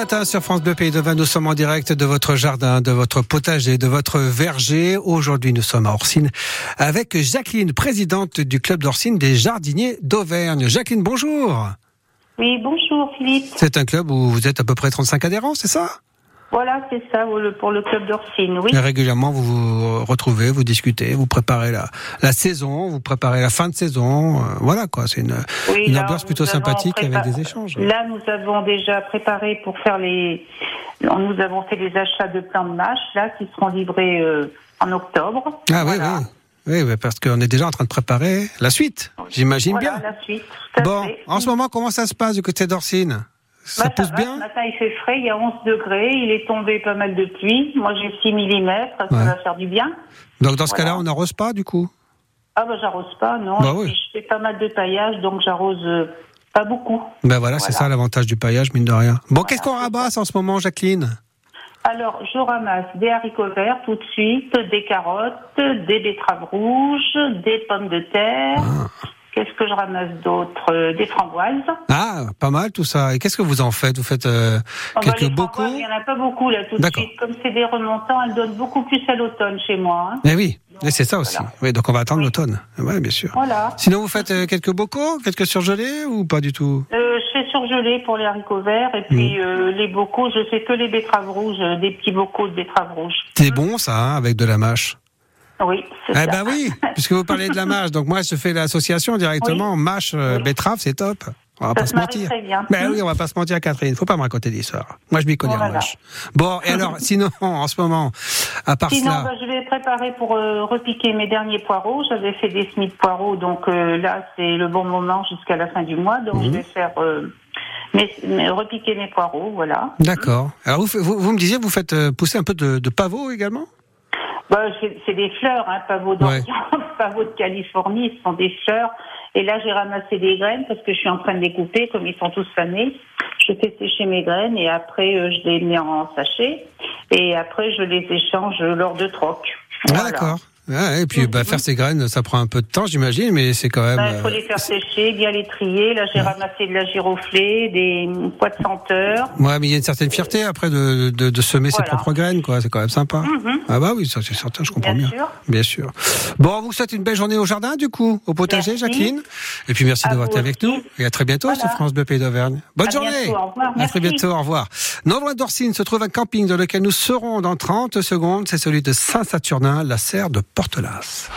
Matins sur France Bleu Pays de Vin, nous sommes en direct de votre jardin, de votre potager, de votre verger. Aujourd'hui, nous sommes à Orsine avec Jacqueline, présidente du club d'Orsine des jardiniers d'Auvergne. Jacqueline, bonjour. Oui, bonjour Philippe. C'est un club où vous êtes à peu près 35 adhérents, c'est ça? Voilà, c'est ça pour le club d'Orsine, oui. Et régulièrement, vous vous retrouvez, vous discutez, vous préparez la, la saison, vous préparez la fin de saison. euh, voilà quoi, c'est une, Oui, une là, ambiance plutôt sympathique avec des échanges. Là, nous avons déjà préparé pour faire les. Nous avons fait les achats de plants de mâche, là, qui seront livrés euh, en octobre. Ah oui, Voilà. oui. Oui, oui, parce qu'on est déjà en train de préparer la suite, j'imagine Voilà, bien. la suite. tout à Bon, fait. en ce moment, comment ça se passe du côté d'Orsine? Ça Bah, pousse va, bien Ce matin, il fait frais, il y a 11 degrés, il est tombé pas mal de pluie. Moi, j'ai 6 mm, ça Ouais. va faire du bien. Donc dans ce Voilà. cas-là, on n'arrose pas du coup? Ah, bah, j'arrose pas, non. Bah oui. Je fais pas mal de paillage, donc j'arrose euh, pas beaucoup. Ben voilà, c'est ça l'avantage du paillage, mine de rien. Bon, qu'est-ce qu'on ramasse en ce moment, Jacqueline? Alors, je ramasse des haricots verts tout de suite, des carottes, des betteraves rouges, des pommes de terre. Que je ramasse d'autre Euh, Des framboises. Ah, pas mal tout ça. Et qu'est-ce que vous en faites? Vous faites euh, Oh, bah, quelques les bocaux? framboises, Il n'y en a pas beaucoup là tout de suite. Comme c'est des remontants, elles donnent beaucoup plus à l'automne chez moi. hein. Eh oui, et c'est ça aussi. voilà. Oui, donc on va attendre l'automne. Oui, bien sûr. Voilà. Sinon, vous faites euh, quelques bocaux, quelques surgelés ou pas du tout? Je fais surgelé pour les haricots verts et puis Mm. les bocaux, je fais que les betteraves rouges, des petits bocaux de betteraves rouges. C'est bon ça, hein, avec de la mâche? Oui, c'est Eh ben oui, puisque vous parlez de la mâche. Donc moi, je fais l'association directement. Mâche, euh, Oui. betterave, c'est top. On va Ça pas se mentir. très bien. Ben oui, on va pas se mentir, Catherine. Faut pas me raconter d'histoire. Moi, je m'y connais en mâche. Bon, et alors, sinon, en ce moment, à part Sinon, cela, bah, je vais préparer pour euh, repiquer mes derniers poireaux. J'avais fait des semis de poireaux, donc euh, là, c'est le bon moment jusqu'à la fin du mois. Donc, Mhm. je vais faire euh, mes, mes- repiquer mes poireaux, voilà. d'accord. Alors, vous, vous, vous me disiez, vous faites euh, pousser un peu de, de pavot également? Bah, c'est des fleurs, hein, pavots d'Orient, pavots de Californie, ce sont des fleurs. Et là, j'ai ramassé des graines parce que je suis en train de les couper, comme ils sont tous fanés. Je fais sécher mes graines et après, euh, je les mets en sachet. Et après, je les échange lors de troc. Ah, Voilà. d'accord. Ah, et puis, bah, faire ces graines, ça prend un peu de temps, j'imagine, mais c'est quand même. Il faut euh, les faire sécher, bien les trier. Là, j'ai ramassé de la giroflée, des pois de senteur. Ouais, mais il y a une certaine fierté après de, de, de semer ses propres graines, quoi. C'est quand même sympa. Mhm. Ah bah oui, ça c'est certain, je comprends Bien bien. sûr. Bien sûr. Bon, on vous souhaite une belle journée au jardin, du coup, au potager, Merci. Jacqueline. Et puis merci d'avoir été avec nous. Et à très bientôt Voilà. sur France Bleu Pays d'Auvergne. Bonne À journée. bientôt, au revoir. À très bientôt, au revoir. Non loin d'Orsine se trouve un camping dans lequel nous serons dans 30 secondes. C'est celui de Saint-Saturnin, la serre de Portelas.